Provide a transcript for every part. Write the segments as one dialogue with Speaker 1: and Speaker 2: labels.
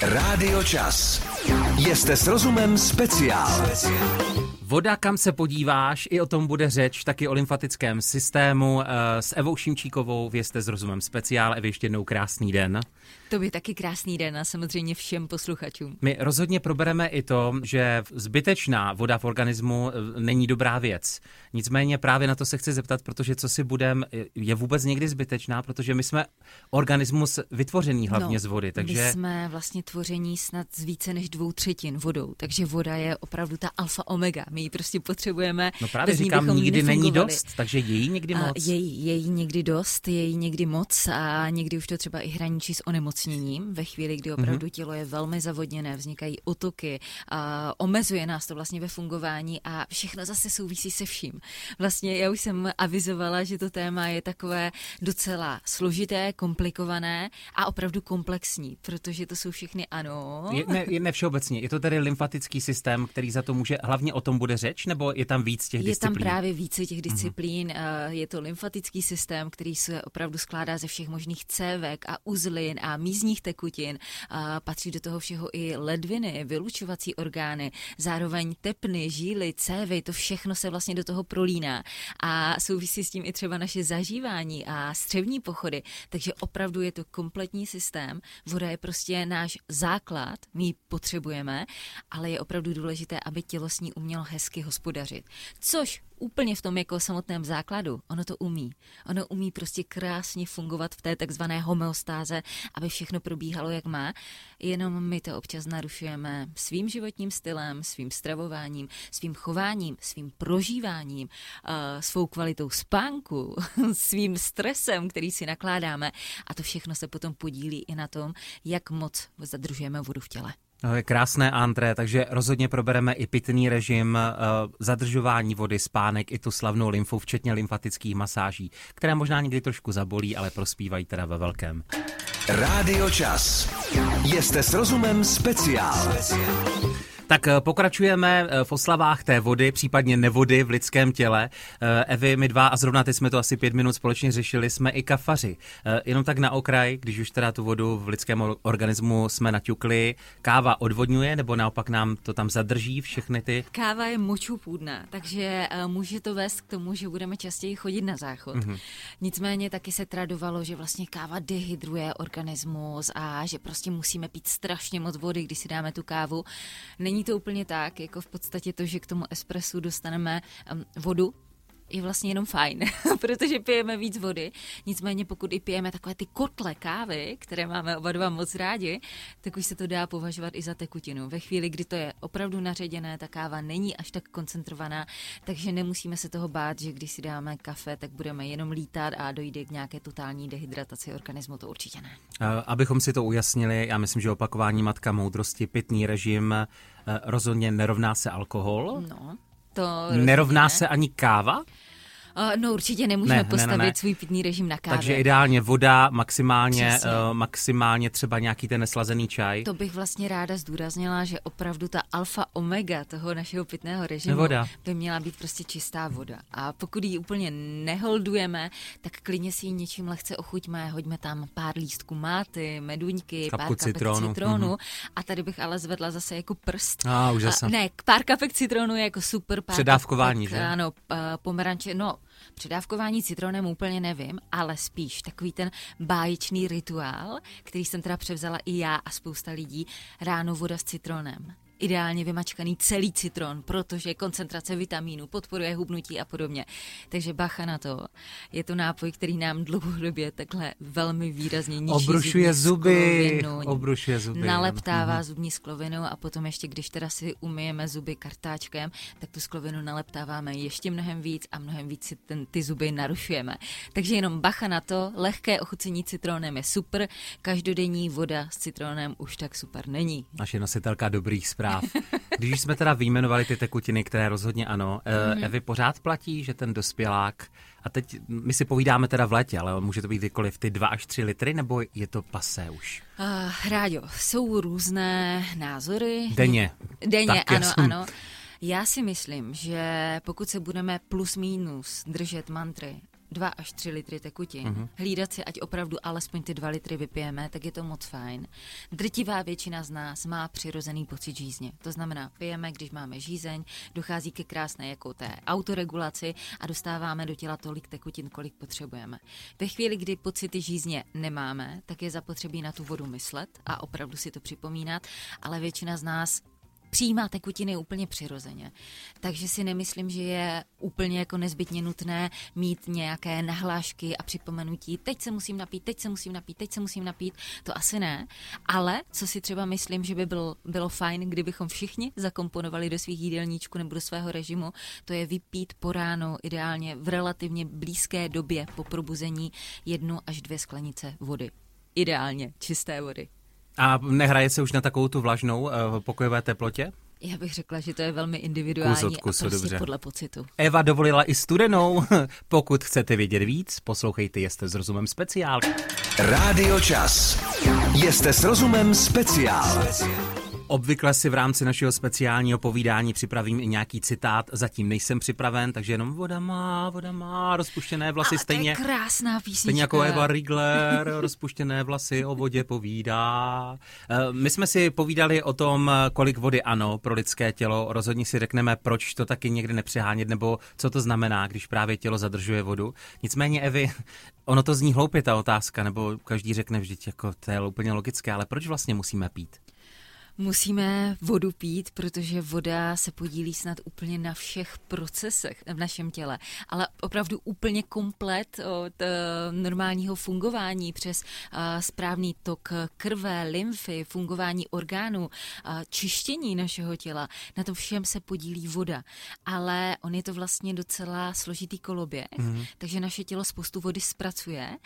Speaker 1: Rádio Čas. Jste s rozumem speciál.
Speaker 2: Voda, kam se podíváš, i o tom bude řeč, taky o lymfatickém systému. Eh, s Evou Šimčíkovou vězte s rozumem speciál. Evi, ještě jednou krásný den.
Speaker 3: To by taky krásný den a samozřejmě všem posluchačům.
Speaker 2: My rozhodně probereme i to, že zbytečná voda v organismu eh, není dobrá věc. Nicméně právě na to se chci zeptat, protože co si budem, je vůbec někdy zbytečná, protože my jsme organismus vytvořený hlavně
Speaker 3: no,
Speaker 2: z vody. Takže...
Speaker 3: My jsme vlastně tvoření snad z více než dvou třetin vodou, takže voda je opravdu ta alfa omega. My ji prostě potřebujeme.
Speaker 2: No právě říkám, nikdy není dost, takže je jí někdy moc.
Speaker 3: Je, je jí někdy dost, je jí někdy moc a někdy už to třeba i hraničí s onemocněním. Ve chvíli, kdy opravdu mm-hmm. tělo je velmi zavodněné, vznikají otoky, a omezuje nás to vlastně ve fungování a všechno zase souvisí se vším. Vlastně já už jsem avizovala, že to téma je takové docela složité, komplikované a opravdu komplexní, protože to jsou všechny ano.
Speaker 2: Je, ne, je ne všeobecně, je to tedy lymfatický systém, který za to může, hlavně o tom bude řeč, nebo je tam víc těch
Speaker 3: je
Speaker 2: disciplín?
Speaker 3: Je tam právě více těch mhm. disciplín. Mm-hmm. Je to lymfatický systém, který se opravdu skládá ze všech možných cévek a uzlin a mízních tekutin. A patří do toho všeho i ledviny, vylučovací orgány, zároveň tepny, žíly, cévy, to všechno se vlastně do toho prolíná. A souvisí s tím i třeba naše zažívání a střevní pochody. Takže opravdu je to kompletní systém. Voda je prostě náš základ, my ji potřebujeme, ale je opravdu důležité, aby tělo s ní umělo hezky hospodařit. Což úplně v tom jako samotném základu, ono to umí. Ono umí prostě krásně fungovat v té takzvané homeostáze, aby všechno probíhalo jak má, jenom my to občas narušujeme svým životním stylem, svým stravováním, svým chováním, svým prožíváním, uh, svou kvalitou spánku, svým stresem, který si nakládáme a to všechno se potom podílí i na tom, jak moc zadržujeme vodu v těle.
Speaker 2: No, krásné antré, takže rozhodně probereme i pitný režim, eh, zadržování vody, spánek, i tu slavnou lymfu, včetně lymfatických masáží, které možná někdy trošku zabolí, ale prospívají teda ve velkém.
Speaker 1: Rádio Čas. Jste s rozumem speciál.
Speaker 2: Tak eh, pokračujeme eh, v oslavách té vody, případně nevody v lidském těle. Eh, Evi, my dva a zrovna teď jsme to asi pět minut společně řešili, jsme i kafaři. Jenom tak na okraj, když už teda tu vodu v lidském organismu jsme naťukli, káva odvodňuje nebo naopak nám to tam zadrží všechny ty?
Speaker 3: Káva je močupůdná, takže může to vést k tomu, že budeme častěji chodit na záchod. Mm-hmm. Nicméně taky se tradovalo, že vlastně káva dehydruje organismus a že prostě musíme pít strašně moc vody, když si dáme tu kávu. Není Není to úplně tak, jako v podstatě to, že k tomu espresu dostaneme vodu, je vlastně jenom fajn, protože pijeme víc vody. Nicméně pokud i pijeme takové ty kotle kávy, které máme oba dva moc rádi, tak už se to dá považovat i za tekutinu. Ve chvíli, kdy to je opravdu naředěné, ta káva není až tak koncentrovaná, takže nemusíme se toho bát, že když si dáme kafe, tak budeme jenom lítat a dojde k nějaké totální dehydrataci organismu, to určitě ne.
Speaker 2: Abychom si to ujasnili, já myslím, že opakování matka moudrosti, pitný režim eh, rozhodně nerovná se alkohol.
Speaker 3: No. To
Speaker 2: Nerovná se ani káva?
Speaker 3: Uh, no určitě nemůžeme ne, postavit ne, ne, ne. svůj pitný režim na kávě.
Speaker 2: Takže ideálně voda, maximálně, uh, maximálně třeba nějaký ten neslazený čaj.
Speaker 3: To bych vlastně ráda zdůraznila, že opravdu ta alfa omega toho našeho pitného režimu
Speaker 2: voda.
Speaker 3: by měla být prostě čistá voda. A pokud ji úplně neholdujeme, tak klidně si ji něčím lehce ochuťme, hoďme tam pár lístků máty, meduňky,
Speaker 2: Kapku
Speaker 3: pár
Speaker 2: citronu.
Speaker 3: kapek citronu. Mm-hmm. A tady bych ale zvedla zase jako prst.
Speaker 2: A,
Speaker 3: a ne, pár kapek citronu je jako super. Pár
Speaker 2: Předávkování,
Speaker 3: kapek,
Speaker 2: že?
Speaker 3: Ano, pomeranče, no Předávkování citronem úplně nevím, ale spíš takový ten báječný rituál, který jsem teda převzala i já a spousta lidí, ráno voda s citronem ideálně vymačkaný celý citron, protože koncentrace vitamínu podporuje hubnutí a podobně. Takže bacha na to. Je to nápoj, který nám dlouhodobě takhle velmi výrazně ničí
Speaker 2: Obrušuje zuby.
Speaker 3: Sklovinu,
Speaker 2: obrušuje zuby.
Speaker 3: Naleptává mhm. zubní sklovinu a potom ještě, když teda si umyjeme zuby kartáčkem, tak tu sklovinu naleptáváme ještě mnohem víc a mnohem víc si ten, ty zuby narušujeme. Takže jenom bacha na to, lehké ochucení citronem je super, každodenní voda s citronem už tak super není.
Speaker 2: Naše nositelka dobrých zpráv zpráv. Když jsme teda vyjmenovali ty tekutiny, které rozhodně ano, mm-hmm. Evy pořád platí, že ten dospělák, a teď my si povídáme teda v létě, ale může to být kdykoliv ty 2 až 3 litry, nebo je to pasé už?
Speaker 3: Uh, Rádio, jsou různé názory.
Speaker 2: Denně.
Speaker 3: Denně, tak ano, jsem... ano. Já si myslím, že pokud se budeme plus minus držet mantry 2 až 3 litry tekutin, mm-hmm. hlídat si, ať opravdu alespoň ty 2 litry vypijeme, tak je to moc fajn. Drtivá většina z nás má přirozený pocit žízně. To znamená, pijeme, když máme žízeň, dochází ke krásné jako té autoregulaci a dostáváme do těla tolik tekutin, kolik potřebujeme. Ve chvíli, kdy pocity žízně nemáme, tak je zapotřebí na tu vodu myslet a opravdu si to připomínat, ale většina z nás přijímá tekutiny úplně přirozeně. Takže si nemyslím, že je úplně jako nezbytně nutné mít nějaké nahlášky a připomenutí, teď se musím napít, teď se musím napít, teď se musím napít, to asi ne. Ale co si třeba myslím, že by bylo, bylo fajn, kdybychom všichni zakomponovali do svých jídelníčků nebo do svého režimu, to je vypít po ráno ideálně v relativně blízké době po probuzení jednu až dvě sklenice vody. Ideálně čisté vody.
Speaker 2: A nehraje se už na takovou tu vlažnou uh, pokojové teplotě?
Speaker 3: Já bych řekla, že to je velmi individuální kus od kusu, a prostě dobře. podle pocitu.
Speaker 2: Eva dovolila i studenou. Pokud chcete vědět víc, poslouchejte Jste s rozumem speciál.
Speaker 1: Rádio Čas. Jste s rozumem speciál.
Speaker 2: Obvykle si v rámci našeho speciálního povídání připravím i nějaký citát, zatím nejsem připraven, takže jenom voda má, voda má, rozpuštěné vlasy
Speaker 3: Ale
Speaker 2: stejně.
Speaker 3: To je krásná písnička.
Speaker 2: Stejně jako Eva Rigler, rozpuštěné vlasy o vodě povídá. Eh, my jsme si povídali o tom, kolik vody ano pro lidské tělo. Rozhodně si řekneme, proč to taky někdy nepřehánět, nebo co to znamená, když právě tělo zadržuje vodu. Nicméně, Evi, ono to zní hloupě ta otázka, nebo každý řekne vždyť, jako to je úplně logické, ale proč vlastně musíme pít?
Speaker 3: Musíme vodu pít, protože voda se podílí snad úplně na všech procesech v našem těle, ale opravdu úplně komplet od uh, normálního fungování přes uh, správný tok krve, lymfy, fungování orgánů, uh, čištění našeho těla. Na tom všem se podílí voda. Ale on je to vlastně docela složitý koloběh, mm-hmm. takže naše tělo spoustu vody zpracuje,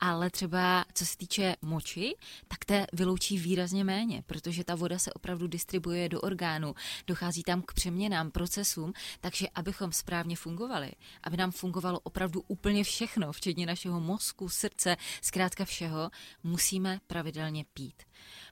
Speaker 3: ale třeba co se týče moči, tak té vyloučí výrazně méně, protože ta voda se opravdu distribuje do orgánů, dochází tam k přeměnám, procesům, takže abychom správně fungovali, aby nám fungovalo opravdu úplně všechno, včetně našeho mozku, srdce, zkrátka všeho, musíme pravidelně pít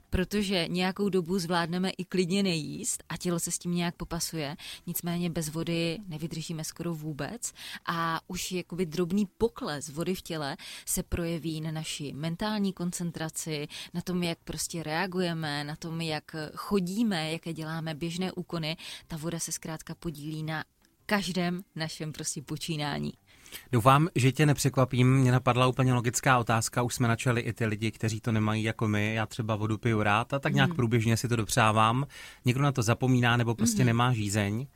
Speaker 3: protože nějakou dobu zvládneme i klidně nejíst a tělo se s tím nějak popasuje, nicméně bez vody nevydržíme skoro vůbec a už jakoby drobný pokles vody v těle se projeví na naší mentální koncentraci, na tom, jak prostě reagujeme, na tom, jak chodíme, jaké děláme běžné úkony. Ta voda se zkrátka podílí na každém našem prostě počínání.
Speaker 2: Doufám, že tě nepřekvapím. Mě napadla úplně logická otázka. Už jsme načali i ty lidi, kteří to nemají jako my. Já třeba vodu piju rád a tak nějak mm. průběžně si to dopřávám. Někdo na to zapomíná nebo prostě mm. nemá žízeň.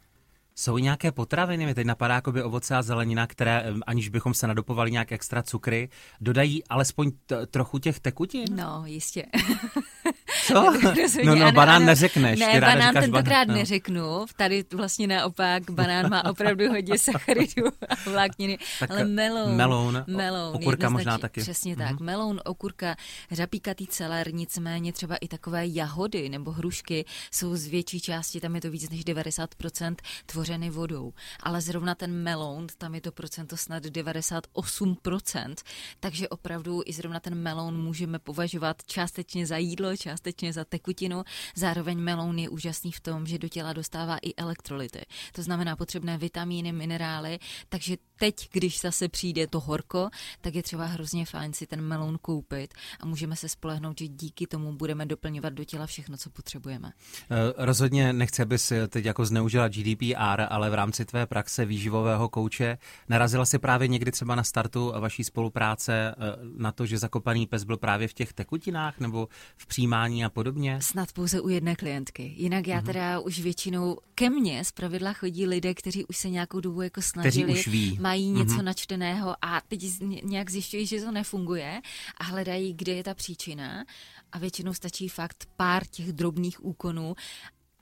Speaker 2: Jsou nějaké potraviny, mi teď napadá jako ovoce a zelenina, které, aniž bychom se nadopovali nějak extra cukry, dodají alespoň t- trochu těch tekutin?
Speaker 3: No, jistě.
Speaker 2: Co? no, no, banán ano. neřekneš.
Speaker 3: Ne, banán tentokrát no. neřeknu. Tady vlastně naopak banán má opravdu hodně sacharidů a vlákniny. Tak ale meloun.
Speaker 2: Meloun. meloun
Speaker 3: okurka
Speaker 2: možná taky.
Speaker 3: Přesně tak. Mm-hmm. Meloun, okurka, řapíkatý celer, nicméně třeba i takové jahody nebo hrušky jsou z větší části, tam je to víc než 90% tvořeny vodou. Ale zrovna ten meloun, tam je to procento snad 98%. Takže opravdu i zrovna ten meloun můžeme považovat částečně za jídlo, částečně částečně za tekutinu. Zároveň meloun je úžasný v tom, že do těla dostává i elektrolyty. To znamená potřebné vitamíny, minerály, takže teď, když zase přijde to horko, tak je třeba hrozně fajn si ten meloun koupit a můžeme se spolehnout, že díky tomu budeme doplňovat do těla všechno, co potřebujeme.
Speaker 2: Eh, rozhodně nechci, abys teď jako zneužila GDPR, ale v rámci tvé praxe výživového kouče narazila si právě někdy třeba na startu vaší spolupráce eh, na to, že zakopaný pes byl právě v těch tekutinách nebo v přijímání a podobně?
Speaker 3: Snad pouze u jedné klientky. Jinak já mhm. teda uh-huh. už většinou ke mně z pravidla chodí lidé, kteří už se nějakou dobu jako snažili,
Speaker 2: už ví.
Speaker 3: Mají něco uh-huh. načteného a teď nějak zjišťují, že to nefunguje a hledají, kde je ta příčina a většinou stačí fakt pár těch drobných úkonů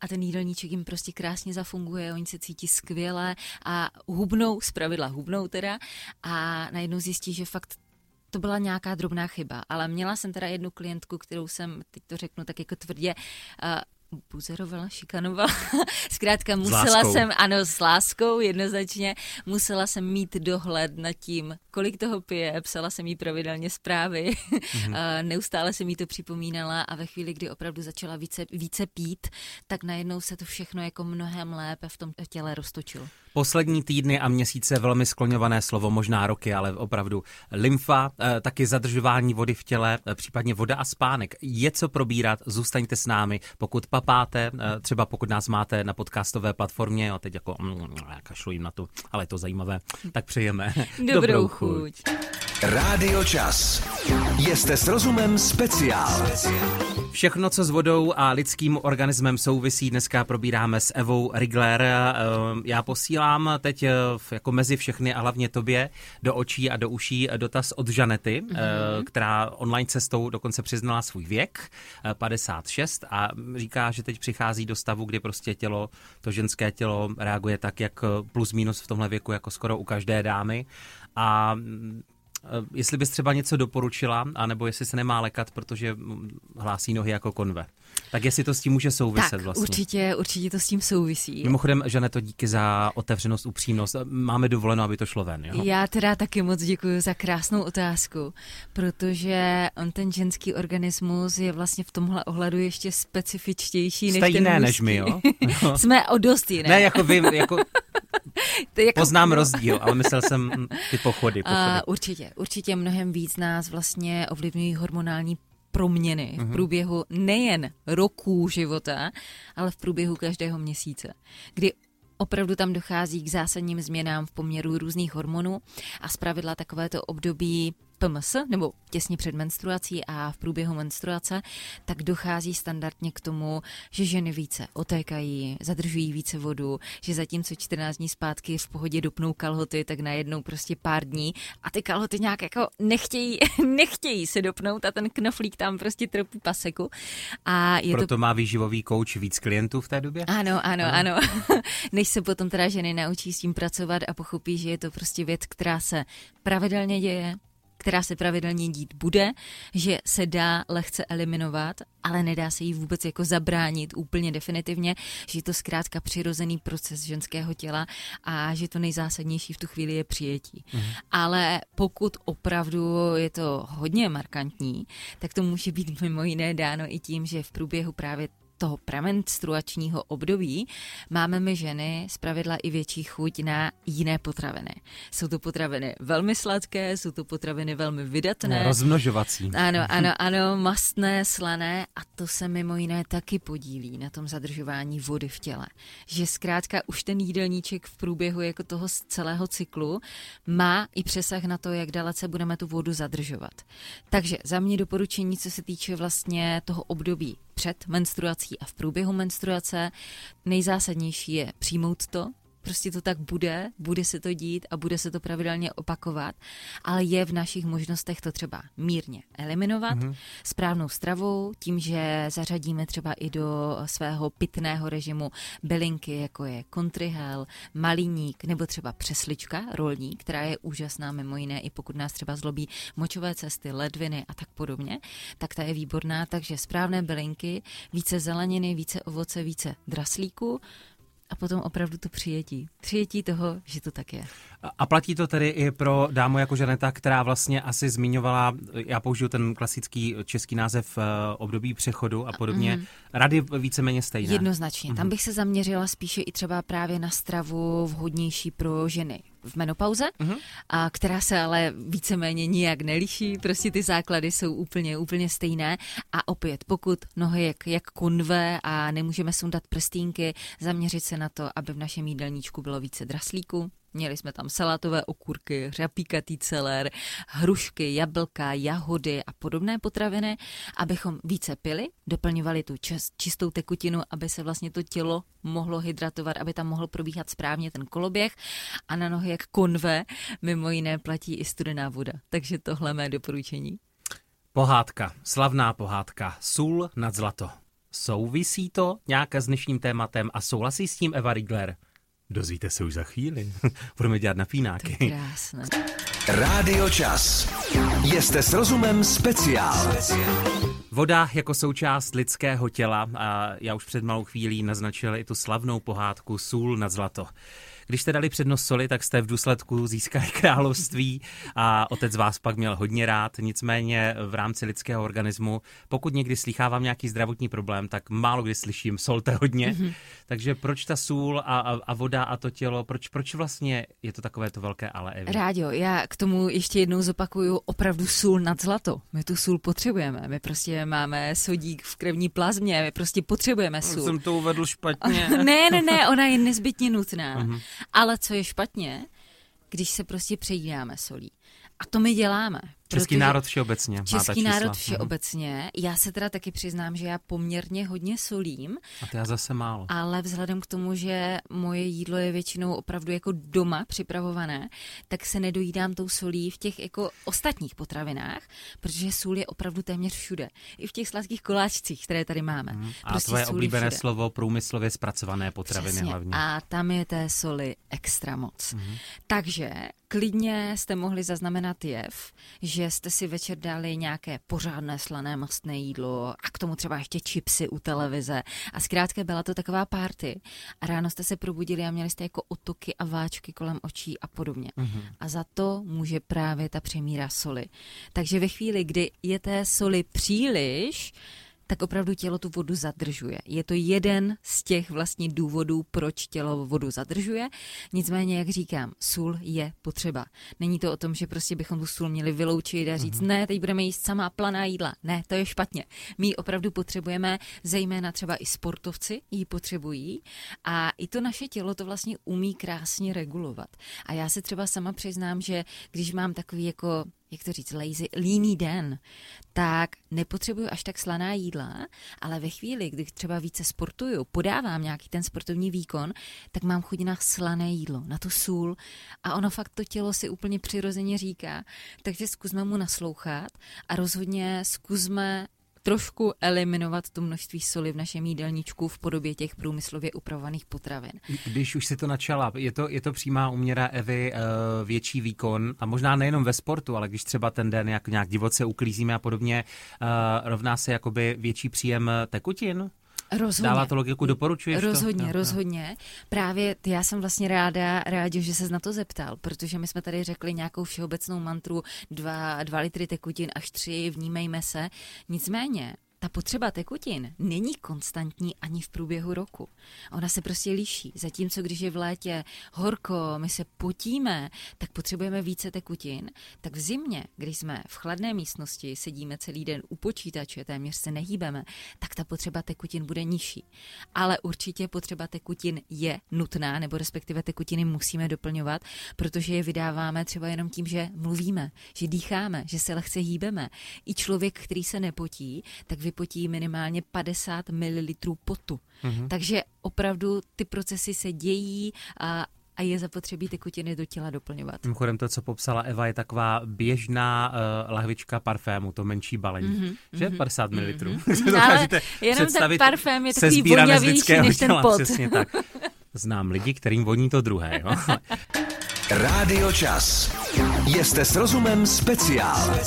Speaker 3: a ten jídelníček jim prostě krásně zafunguje, oni se cítí skvěle a hubnou, zpravidla hubnou teda a najednou zjistí, že fakt to byla nějaká drobná chyba, ale měla jsem teda jednu klientku, kterou jsem, teď to řeknu tak jako tvrdě, uh, buzerovala, šikanovala. Zkrátka musela jsem, ano, s láskou jednoznačně, musela jsem mít dohled nad tím, kolik toho pije, psala jsem jí pravidelně zprávy, mm-hmm. neustále jsem jí to připomínala a ve chvíli, kdy opravdu začala více, více pít, tak najednou se to všechno jako mnohem lépe v tom těle roztočilo.
Speaker 2: Poslední týdny a měsíce velmi skloňované slovo, možná roky, ale opravdu lymfa, eh, taky zadržování vody v těle, eh, případně voda a spánek. Je co probírat, zůstaňte s námi. Pokud papáte, eh, třeba pokud nás máte na podcastové platformě, a teď jako mm, kašlu jim na to, ale je to zajímavé, tak přejeme
Speaker 3: dobrou, dobrou chuť.
Speaker 1: Rádio Čas. Jste s rozumem speciál.
Speaker 2: Všechno, co s vodou a lidským organismem souvisí, dneska probíráme s Evou Rigler. Já posílám teď jako mezi všechny a hlavně tobě do očí a do uší dotaz od Žanety, mm-hmm. která online cestou dokonce přiznala svůj věk, 56, a říká, že teď přichází do stavu, kdy prostě tělo, to ženské tělo reaguje tak, jak plus minus v tomhle věku, jako skoro u každé dámy. A Eh, jestli bys třeba něco doporučila, anebo jestli se nemá lekat, protože mm, hlásí nohy jako konve. Tak jestli to s tím může souviset
Speaker 3: tak,
Speaker 2: vlastně.
Speaker 3: určitě, určitě to s tím souvisí.
Speaker 2: Mimochodem, to díky za otevřenost, upřímnost. Máme dovoleno, aby to šlo ven, jo?
Speaker 3: Já teda taky moc děkuji za krásnou otázku, protože on ten ženský organismus je vlastně v tomhle ohledu ještě specifičtější
Speaker 2: Jste
Speaker 3: než
Speaker 2: jiné
Speaker 3: ten
Speaker 2: než my, jo?
Speaker 3: Jsme o dost jiné.
Speaker 2: Ne, jako vy, jako
Speaker 3: to jako,
Speaker 2: Poznám rozdíl, ale myslel jsem ty pochody. pochody.
Speaker 3: Uh, určitě, určitě mnohem víc nás vlastně ovlivňují hormonální proměny v mhm. průběhu nejen roků života, ale v průběhu každého měsíce, kdy opravdu tam dochází k zásadním změnám v poměru různých hormonů a zpravidla takovéto období PMS, nebo těsně před menstruací a v průběhu menstruace, tak dochází standardně k tomu, že ženy více otékají, zadržují více vodu, že zatímco 14 dní zpátky v pohodě dopnou kalhoty, tak najednou prostě pár dní a ty kalhoty nějak jako nechtějí, nechtějí se dopnout a ten knoflík tam prostě tropí paseku. A je
Speaker 2: Proto
Speaker 3: to...
Speaker 2: má výživový kouč víc klientů v té době?
Speaker 3: Ano, ano, ano. ano. Než se potom teda ženy naučí s tím pracovat a pochopí, že je to prostě věc, která se pravidelně děje, která se pravidelně dít bude, že se dá lehce eliminovat, ale nedá se jí vůbec jako zabránit úplně definitivně, že je to zkrátka přirozený proces ženského těla a že to nejzásadnější v tu chvíli je přijetí. Mhm. Ale pokud opravdu je to hodně markantní, tak to může být mimo jiné dáno i tím, že v průběhu právě toho premenstruačního období máme my ženy zpravidla i větší chuť na jiné potraviny. Jsou to potraviny velmi sladké, jsou to potraviny velmi vydatné.
Speaker 2: No, rozmnožovací.
Speaker 3: Ano, ano, ano, mastné, slané a to se mimo jiné taky podílí na tom zadržování vody v těle. Že zkrátka už ten jídelníček v průběhu jako toho celého cyklu má i přesah na to, jak dalece budeme tu vodu zadržovat. Takže za mě doporučení, co se týče vlastně toho období před menstruací a v průběhu menstruace. Nejzásadnější je přijmout to, prostě to tak bude, bude se to dít a bude se to pravidelně opakovat, ale je v našich možnostech to třeba mírně eliminovat mm-hmm. správnou stravou, tím, že zařadíme třeba i do svého pitného režimu bylinky, jako je kontrihel, malíník nebo třeba přeslička, rolník, která je úžasná mimo jiné, i pokud nás třeba zlobí močové cesty, ledviny a tak podobně, tak ta je výborná, takže správné bylinky, více zeleniny, více ovoce, více draslíku, a potom opravdu to přijetí. Přijetí toho, že to tak je.
Speaker 2: A platí to tedy i pro dámu jako Žaneta, která vlastně asi zmiňovala, já použiju ten klasický český název eh, období přechodu a podobně, mm. rady víceméně stejné.
Speaker 3: Jednoznačně. Mm. Tam bych se zaměřila spíše i třeba právě na stravu vhodnější pro ženy v menopauze, mm-hmm. a která se ale víceméně nijak neliší, prostě ty základy jsou úplně, úplně stejné a opět, pokud nohy jak, jak konve a nemůžeme sundat prstínky, zaměřit se na to, aby v našem jídelníčku bylo více draslíku, Měli jsme tam salátové okurky, řapíkatý celer, hrušky, jablka, jahody a podobné potraviny, abychom více pili, doplňovali tu čistou tekutinu, aby se vlastně to tělo mohlo hydratovat, aby tam mohl probíhat správně ten koloběh a na nohy jak konve, mimo jiné platí i studená voda. Takže tohle mé doporučení.
Speaker 2: Pohádka, slavná pohádka, sůl nad zlato. Souvisí to nějaké s dnešním tématem a souhlasí s tím Eva Rigler? Dozvíte se už za chvíli. Budeme dělat napínáky.
Speaker 3: To je krásné.
Speaker 1: Rádio Čas. Jste s rozumem speciál. speciál.
Speaker 2: Voda jako součást lidského těla a já už před malou chvílí naznačil i tu slavnou pohádku Sůl nad zlato. Když jste dali přednost soli, tak jste v důsledku získali království a otec vás pak měl hodně rád. Nicméně v rámci lidského organismu, pokud někdy slychávám nějaký zdravotní problém, tak málo kdy slyším solte hodně. Mm-hmm. Takže proč ta sůl a, a, a voda a to tělo, proč, proč vlastně je to takové to velké ale? Evi?
Speaker 3: Rádio, já k tomu ještě jednou zopakuju opravdu sůl nad zlato. My tu sůl potřebujeme. My prostě máme sodík v krevní plazmě, my prostě potřebujeme sůl.
Speaker 2: Jsem to uvedl špatně.
Speaker 3: ne, ne, ne, ona je nezbytně nutná. Mm-hmm. Ale co je špatně, když se prostě přejídáme solí. A to my děláme.
Speaker 2: Český národ všeobecně.
Speaker 3: Český národ mhm. všeobecně. Já se teda taky přiznám, že já poměrně hodně solím.
Speaker 2: A to já zase málo.
Speaker 3: Ale vzhledem k tomu, že moje jídlo je většinou opravdu jako doma připravované, tak se nedojídám tou solí v těch jako ostatních potravinách, protože sůl je opravdu téměř všude. I v těch sladkých koláčcích, které tady máme. Hmm.
Speaker 2: A prostě tvoje oblíbené všude. slovo průmyslově zpracované potraviny
Speaker 3: Přesně.
Speaker 2: hlavně.
Speaker 3: A tam je té soli extra moc. Hmm. Takže klidně jste mohli zaznamenat jev, že jste si večer dali nějaké pořádné slané mastné jídlo a k tomu třeba ještě čipsy u televize. A zkrátka byla to taková party. A ráno jste se probudili a měli jste jako otoky a váčky kolem očí a podobně. Mm-hmm. A za to může právě ta přemíra soli. Takže ve chvíli, kdy je té soli příliš, tak opravdu tělo tu vodu zadržuje. Je to jeden z těch vlastně důvodů, proč tělo vodu zadržuje. Nicméně, jak říkám, sůl je potřeba. Není to o tom, že prostě bychom tu sůl měli vyloučit a říct, mm-hmm. ne, teď budeme jíst samá planá jídla. Ne, to je špatně. My ji opravdu potřebujeme, zejména třeba i sportovci ji potřebují a i to naše tělo to vlastně umí krásně regulovat. A já se třeba sama přiznám, že když mám takový jako jak to říct, lazy, líný den, tak nepotřebuju až tak slaná jídla, ale ve chvíli, kdy třeba více sportuju, podávám nějaký ten sportovní výkon, tak mám chuť na slané jídlo, na tu sůl. A ono fakt to tělo si úplně přirozeně říká, takže zkusme mu naslouchat a rozhodně zkusme trošku eliminovat to množství soli v našem jídelníčku v podobě těch průmyslově upravovaných potravin.
Speaker 2: Když už si to načala, je to, je to přímá uměra Evy uh, větší výkon a možná nejenom ve sportu, ale když třeba ten den jak nějak divoce uklízíme a podobně, uh, rovná se jakoby větší příjem tekutin?
Speaker 3: Rozhodně.
Speaker 2: Dává to logiku, doporučuješ
Speaker 3: Rozhodně,
Speaker 2: to?
Speaker 3: rozhodně. Jo, Právě já jsem vlastně ráda, ráda, že se na to zeptal, protože my jsme tady řekli nějakou všeobecnou mantru dva, dva litry tekutin až tři, vnímejme se. Nicméně, ta potřeba tekutin není konstantní ani v průběhu roku. Ona se prostě liší. Zatímco když je v létě horko, my se potíme, tak potřebujeme více tekutin, tak v zimě, když jsme v chladné místnosti, sedíme celý den u počítače, téměř se nehýbeme, tak ta potřeba tekutin bude nižší. Ale určitě potřeba tekutin je nutná, nebo respektive tekutiny musíme doplňovat, protože je vydáváme třeba jenom tím, že mluvíme, že dýcháme, že se lehce hýbeme. I člověk, který se nepotí, tak vy vypotí minimálně 50 ml potu. Mm-hmm. Takže opravdu ty procesy se dějí a, a je zapotřebí tekutiny do těla doplňovat.
Speaker 2: Mimochodem to, co popsala Eva, je taková běžná uh, lahvička parfému, to menší balení, mm-hmm, že? Mm-hmm, 50 ml. Mm-hmm.
Speaker 3: Ale jenom ten parfém je takový voňavější než ten pot.
Speaker 2: Přesně tak. Znám lidi, kterým voní to druhé. Jo?
Speaker 1: Rádio Čas. Jste s rozumem speciál.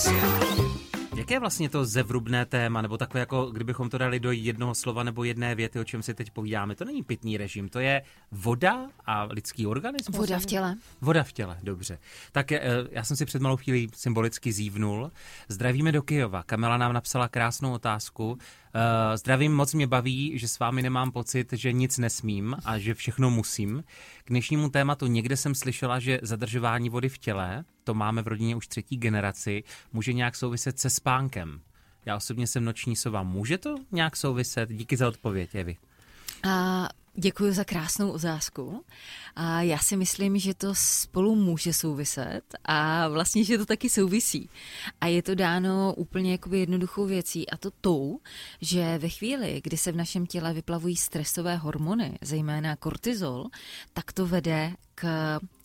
Speaker 2: Jaké je vlastně to zevrubné téma, nebo takové jako, kdybychom to dali do jednoho slova nebo jedné věty, o čem si teď povídáme? To není pitný režim, to je voda a lidský organismus?
Speaker 3: Voda v těle.
Speaker 2: Voda v těle, dobře. Tak eh, já jsem si před malou chvílí symbolicky zívnul. Zdravíme do Kyjova. Kamila nám napsala krásnou otázku. Uh, zdravím, moc mě baví, že s vámi nemám pocit, že nic nesmím a že všechno musím. K dnešnímu tématu někde jsem slyšela, že zadržování vody v těle, to máme v rodině už třetí generaci, může nějak souviset se spánkem. Já osobně jsem noční sova. Může to nějak souviset? Díky za odpověď, Evi.
Speaker 3: A Děkuji za krásnou otázku. A já si myslím, že to spolu může souviset a vlastně, že to taky souvisí. A je to dáno úplně jakoby jednoduchou věcí a to tou, že ve chvíli, kdy se v našem těle vyplavují stresové hormony, zejména kortizol, tak to vede k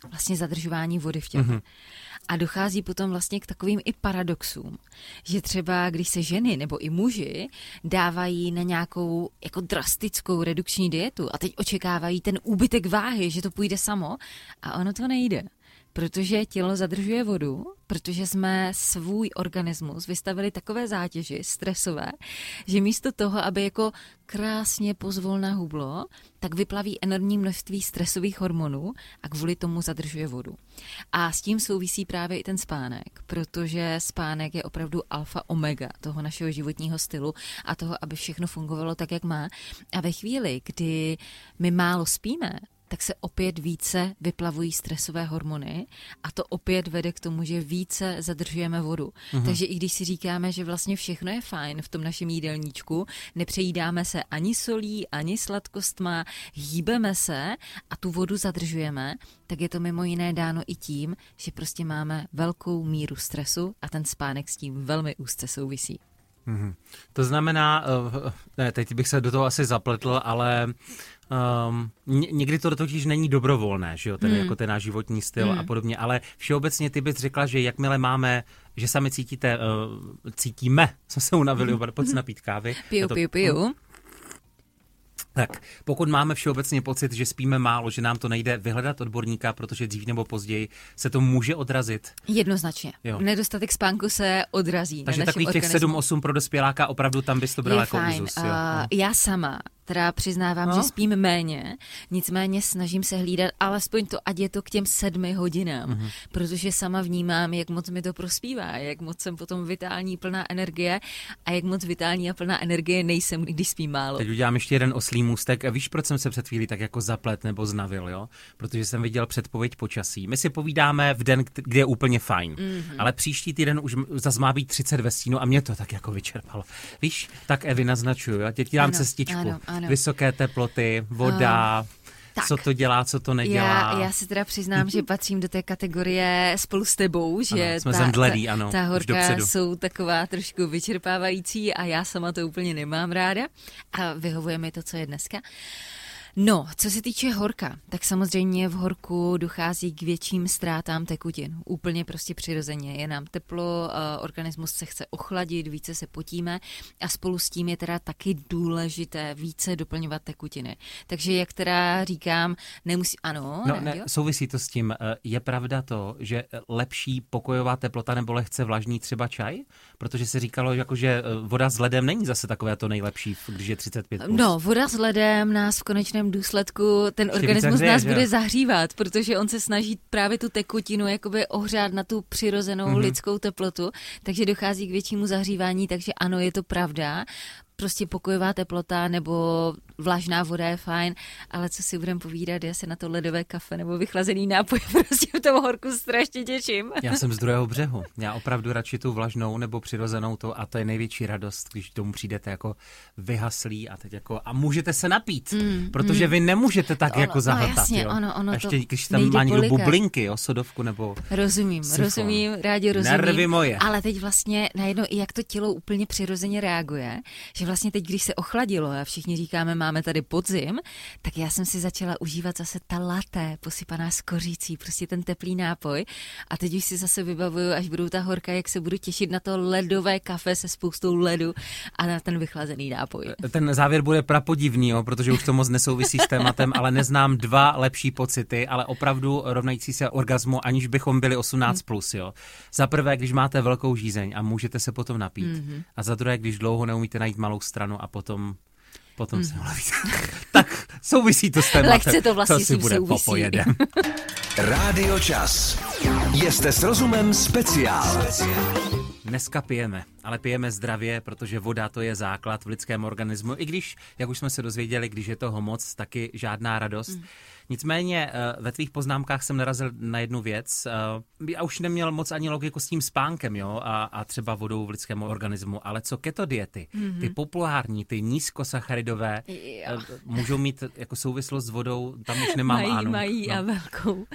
Speaker 3: vlastně zadržování vody v těle. Mm-hmm. A dochází potom vlastně k takovým i paradoxům, že třeba když se ženy nebo i muži dávají na nějakou jako drastickou redukční dietu a teď očekávají ten úbytek váhy, že to půjde samo a ono to nejde. Protože tělo zadržuje vodu, protože jsme svůj organismus vystavili takové zátěži stresové, že místo toho, aby jako krásně pozvolna hublo, tak vyplaví enormní množství stresových hormonů a kvůli tomu zadržuje vodu. A s tím souvisí právě i ten spánek, protože spánek je opravdu alfa omega toho našeho životního stylu a toho, aby všechno fungovalo tak, jak má. A ve chvíli, kdy my málo spíme, tak se opět více vyplavují stresové hormony a to opět vede k tomu, že více zadržujeme vodu. Mhm. Takže i když si říkáme, že vlastně všechno je fajn v tom našem jídelníčku, nepřejídáme se ani solí, ani sladkostma, hýbeme se a tu vodu zadržujeme, tak je to mimo jiné dáno i tím, že prostě máme velkou míru stresu a ten spánek s tím velmi úzce souvisí.
Speaker 2: Mm-hmm. To znamená, uh, ne, teď bych se do toho asi zapletl, ale Um, někdy to totiž není dobrovolné, že jo, ten, hmm. jako ten náš životní styl hmm. a podobně, ale všeobecně ty bys řekla, že jakmile máme, že sami cítíte, uh, cítíme, jsme se unavili, hmm. pojď si napít kávy.
Speaker 3: Piju, to, piju, piju. Uh,
Speaker 2: tak, pokud máme všeobecně pocit, že spíme málo, že nám to nejde vyhledat odborníka, protože dřív nebo později se to může odrazit.
Speaker 3: Jednoznačně. Jo. Nedostatek spánku se odrazí.
Speaker 2: Takže takových těch 7-8 pro dospěláka opravdu tam bys to brala jako fajn. úzus. Jo. Uh,
Speaker 3: já sama teda přiznávám, no. že spím méně, nicméně snažím se hlídat alespoň to, ať je to k těm sedmi hodinám, mm-hmm. protože sama vnímám, jak moc mi to prospívá, jak moc jsem potom vitální, plná energie a jak moc vitální a plná energie nejsem, když spím málo.
Speaker 2: Teď udělám ještě jeden oslý můstek. Víš, proč jsem se před chvílí tak jako zaplet nebo znavil, jo? Protože jsem viděl předpověď počasí. My si povídáme v den, kdy je úplně fajn, mm-hmm. ale příští týden už zase má být 30 ve stínu a mě to tak jako vyčerpalo. Víš, tak Evi naznačuju, já teď dám cestičku. Ano, ano ano. vysoké teploty, voda, uh. Tak. co to dělá, co to nedělá.
Speaker 3: Já, já si teda přiznám, že patřím do té kategorie spolu s tebou, že
Speaker 2: ano, jsme ta, zemdlelí,
Speaker 3: ta,
Speaker 2: ano,
Speaker 3: ta horka jsou taková trošku vyčerpávající a já sama to úplně nemám ráda a vyhovuje mi to, co je dneska. Uh, No, co se týče horka, tak samozřejmě v horku dochází k větším ztrátám tekutin. Úplně prostě přirozeně. Je nám teplo, organismus se chce ochladit, více se potíme a spolu s tím je teda taky důležité více doplňovat tekutiny. Takže jak teda říkám, nemusí, ano.
Speaker 2: No, ne, souvisí to s tím. Eh, je pravda to, že lepší pokojová teplota nebo lehce vlažný třeba čaj? Protože se říkalo, jako, že eh, voda s ledem není zase takové to nejlepší, když je 35+. Plus.
Speaker 3: No, voda s ledem nás v konečném důsledku ten organismus nás bude zahřívat, protože on se snaží právě tu tekutinu jakoby ohřát na tu přirozenou mm-hmm. lidskou teplotu, takže dochází k většímu zahřívání, takže ano, je to pravda prostě pokojová teplota nebo vlažná voda je fajn, ale co si budeme povídat, já se na to ledové kafe nebo vychlazený nápoj prostě v tom horku strašně těším.
Speaker 2: Já jsem z druhého břehu. Já opravdu radši tu vlažnou nebo přirozenou to a to je největší radost, když tomu přijdete jako vyhaslí a teď jako a můžete se napít, mm, protože mm. vy nemůžete tak ono, jako zahltat. No jasně,
Speaker 3: jo. ono, ono
Speaker 2: Ještě když tam má někdo bublinky, jo, sodovku nebo
Speaker 3: Rozumím, sifon. rozumím, rádi rozumím.
Speaker 2: Nervy moje.
Speaker 3: Ale teď vlastně najednou i jak to tělo úplně přirozeně reaguje, že vlastně teď, když se ochladilo a všichni říkáme, máme tady podzim, tak já jsem si začala užívat zase ta laté, posypaná s kořící, prostě ten teplý nápoj. A teď už si zase vybavuju, až budou ta horka, jak se budu těšit na to ledové kafe se spoustou ledu a na ten vychlazený nápoj.
Speaker 2: Ten závěr bude prapodivný, jo, protože už to moc nesouvisí s tématem, ale neznám dva lepší pocity, ale opravdu rovnající se orgazmu, aniž bychom byli 18+. Plus, jo. Za prvé, když máte velkou žízeň a můžete se potom napít. Mm-hmm. A za druhé, když dlouho neumíte najít malou stranu a potom potom mm. se mluvíte. tak souvisí to s tématem.
Speaker 3: Lehce to vlastně
Speaker 2: co si bude
Speaker 3: souvisí.
Speaker 2: popojede.
Speaker 1: Rádio Čas. Jste s rozumem speciál.
Speaker 2: Dneska pijeme, ale pijeme zdravě, protože voda to je základ v lidském organismu. I když, jak už jsme se dozvěděli, když je toho moc, taky žádná radost. Mm. Nicméně eh, ve tvých poznámkách jsem narazil na jednu věc. Eh, já už neměl moc ani logiku s tím spánkem, jo, a, a třeba vodou v lidském organismu, ale co keto diety, mm-hmm. ty populární, ty nízkosacharidové, jo. Eh, můžou mít jako souvislost s vodou, tam už nemám
Speaker 3: mají,
Speaker 2: ánu.
Speaker 3: Mají no. a velkou. Uh,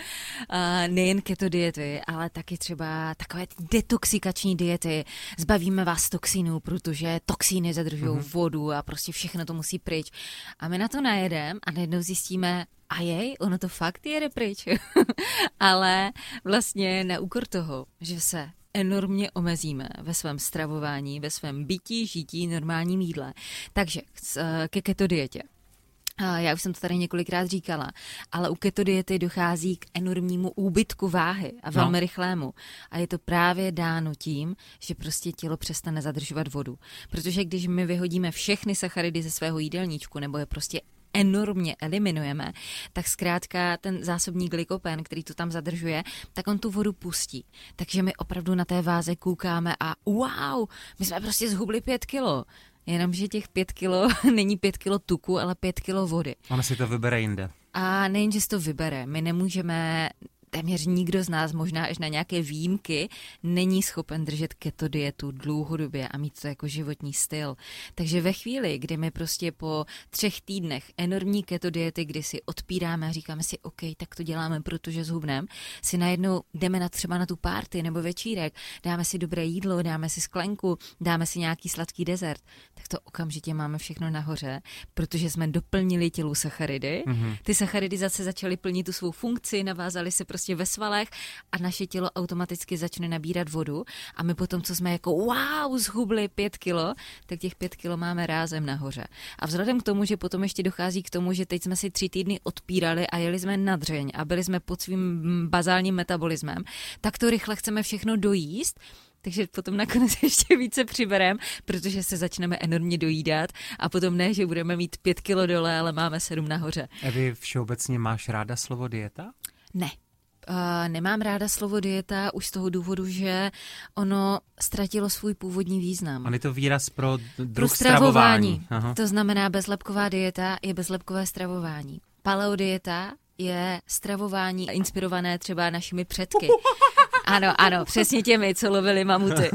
Speaker 3: nejen keto diety, ale taky třeba takové detoxikační diety. Zbavíme vás toxinů, protože toxíny zadržují mm-hmm. vodu a prostě všechno to musí pryč. A my na to najedeme a najednou zjistíme, a jej, ono to fakt jede pryč. Ale vlastně na úkor toho, že se enormně omezíme ve svém stravování, ve svém bytí, žití, normálním jídle. Takže ke keto dietě. já už jsem to tady několikrát říkala, ale u keto diety dochází k enormnímu úbytku váhy a velmi no. rychlému. A je to právě dáno tím, že prostě tělo přestane zadržovat vodu. Protože když my vyhodíme všechny sacharidy ze svého jídelníčku, nebo je prostě enormně eliminujeme, tak zkrátka ten zásobní glykopen, který to tam zadržuje, tak on tu vodu pustí. Takže my opravdu na té váze koukáme a wow, my jsme prostě zhubli pět kilo. Jenomže těch pět kilo není pět kilo tuku, ale pět kilo vody.
Speaker 2: Ona si to vybere jinde.
Speaker 3: A nejen, že si to vybere, my nemůžeme téměř nikdo z nás, možná až na nějaké výjimky, není schopen držet keto dietu dlouhodobě a mít to jako životní styl. Takže ve chvíli, kdy my prostě po třech týdnech enormní keto diety, kdy si odpíráme a říkáme si, OK, tak to děláme, protože zhubnem, si najednou jdeme na třeba na tu párty nebo večírek, dáme si dobré jídlo, dáme si sklenku, dáme si nějaký sladký dezert, tak to okamžitě máme všechno nahoře, protože jsme doplnili tělu sacharidy. Mm-hmm. Ty sacharidy zase začaly plnit tu svou funkci, navázaly se prostě prostě ve svalech a naše tělo automaticky začne nabírat vodu a my potom, co jsme jako wow, zhubli pět kilo, tak těch pět kilo máme rázem nahoře. A vzhledem k tomu, že potom ještě dochází k tomu, že teď jsme si tři týdny odpírali a jeli jsme na dřeň a byli jsme pod svým bazálním metabolismem, tak to rychle chceme všechno dojíst, takže potom nakonec ještě více přiberem, protože se začneme enormně dojídat a potom ne, že budeme mít pět kilo dole, ale máme sedm nahoře.
Speaker 2: Evi, všeobecně máš ráda slovo dieta?
Speaker 3: Ne. Nemám ráda slovo dieta už z toho důvodu, že ono ztratilo svůj původní význam.
Speaker 2: On je to výraz pro druh pro
Speaker 3: stravování. stravování. To znamená, bezlepková dieta je bezlepkové stravování. Paleodieta je stravování inspirované třeba našimi předky. Ano, ano, přesně těmi, co lovili mamuty.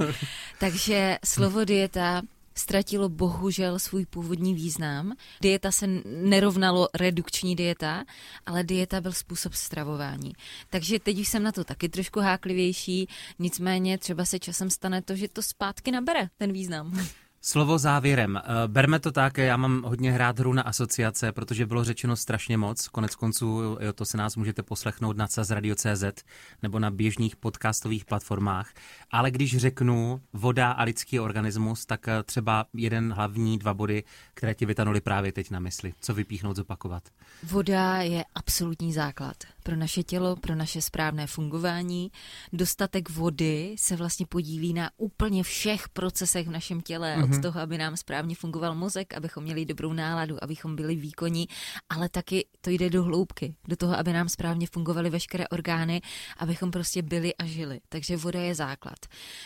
Speaker 3: Takže slovo dieta ztratilo bohužel svůj původní význam. Dieta se nerovnalo redukční dieta, ale dieta byl způsob stravování. Takže teď už jsem na to taky trošku háklivější, nicméně třeba se časem stane to, že to zpátky nabere ten význam.
Speaker 2: Slovo závěrem. Eh, berme to tak, já mám hodně hrát hru na asociace, protože bylo řečeno strašně moc. Konec konců jo, to se nás můžete poslechnout na CZ nebo na běžných podcastových platformách. Ale když řeknu voda a lidský organismus, tak eh, třeba jeden hlavní, dva body, které ti vytanuly právě teď na mysli. Co vypíchnout, zopakovat?
Speaker 3: Voda je absolutní základ pro naše tělo, pro naše správné fungování. Dostatek vody se vlastně podílí na úplně všech procesech v našem těle, mm-hmm. od mhm. toho, aby nám správně fungoval mozek, abychom měli dobrou náladu, abychom byli výkonní, ale taky to jde do hloubky, do toho, aby nám správně fungovaly veškeré orgány, abychom prostě byli a žili. Takže voda je základ.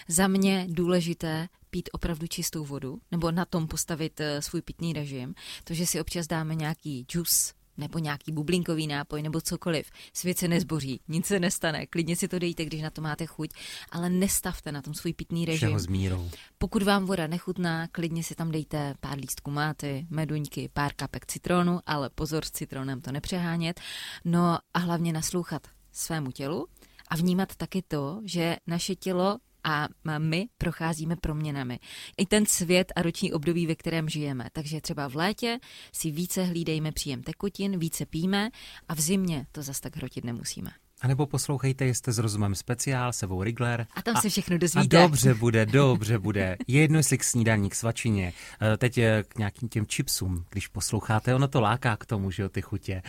Speaker 3: Za mě důležité pít opravdu čistou vodu, nebo na tom postavit eh, svůj pitný režim. To, že si občas dáme nějaký džus, nebo nějaký bublinkový nápoj nebo cokoliv. Svět se nezboří, nic se nestane, klidně si to dejte, když na to máte chuť, ale nestavte na tom svůj pitný režim.
Speaker 2: Všeho s mírou.
Speaker 3: Pokud vám voda nechutná, klidně si tam dejte pár lístků máty, meduňky, pár kapek citronu, ale pozor s citronem to nepřehánět. No a hlavně naslouchat svému tělu a vnímat taky to, že naše tělo a my procházíme proměnami. I ten svět a roční období, ve kterém žijeme. Takže třeba v létě si více hlídejme příjem tekutin, více píme a v zimě to zas tak hrotit nemusíme.
Speaker 2: A nebo poslouchejte, jste s rozumem speciál, sebou Rigler.
Speaker 3: A tam a, se všechno dozvíte.
Speaker 2: A dobře bude, dobře bude. Jedno jestli k snídaní, k svačině, eh, teď k nějakým těm chipsům, když posloucháte, ono to láká k tomu, že jo, ty chutě.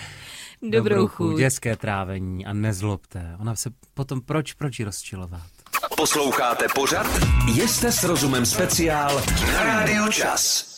Speaker 3: Dobrou, Dobrou chuť.
Speaker 2: Dětské trávení a nezlobte. Ona se potom, proč, proč ji rozčilovat?
Speaker 1: Posloucháte pořad? Jste s rozumem speciál na Rádiu Čas.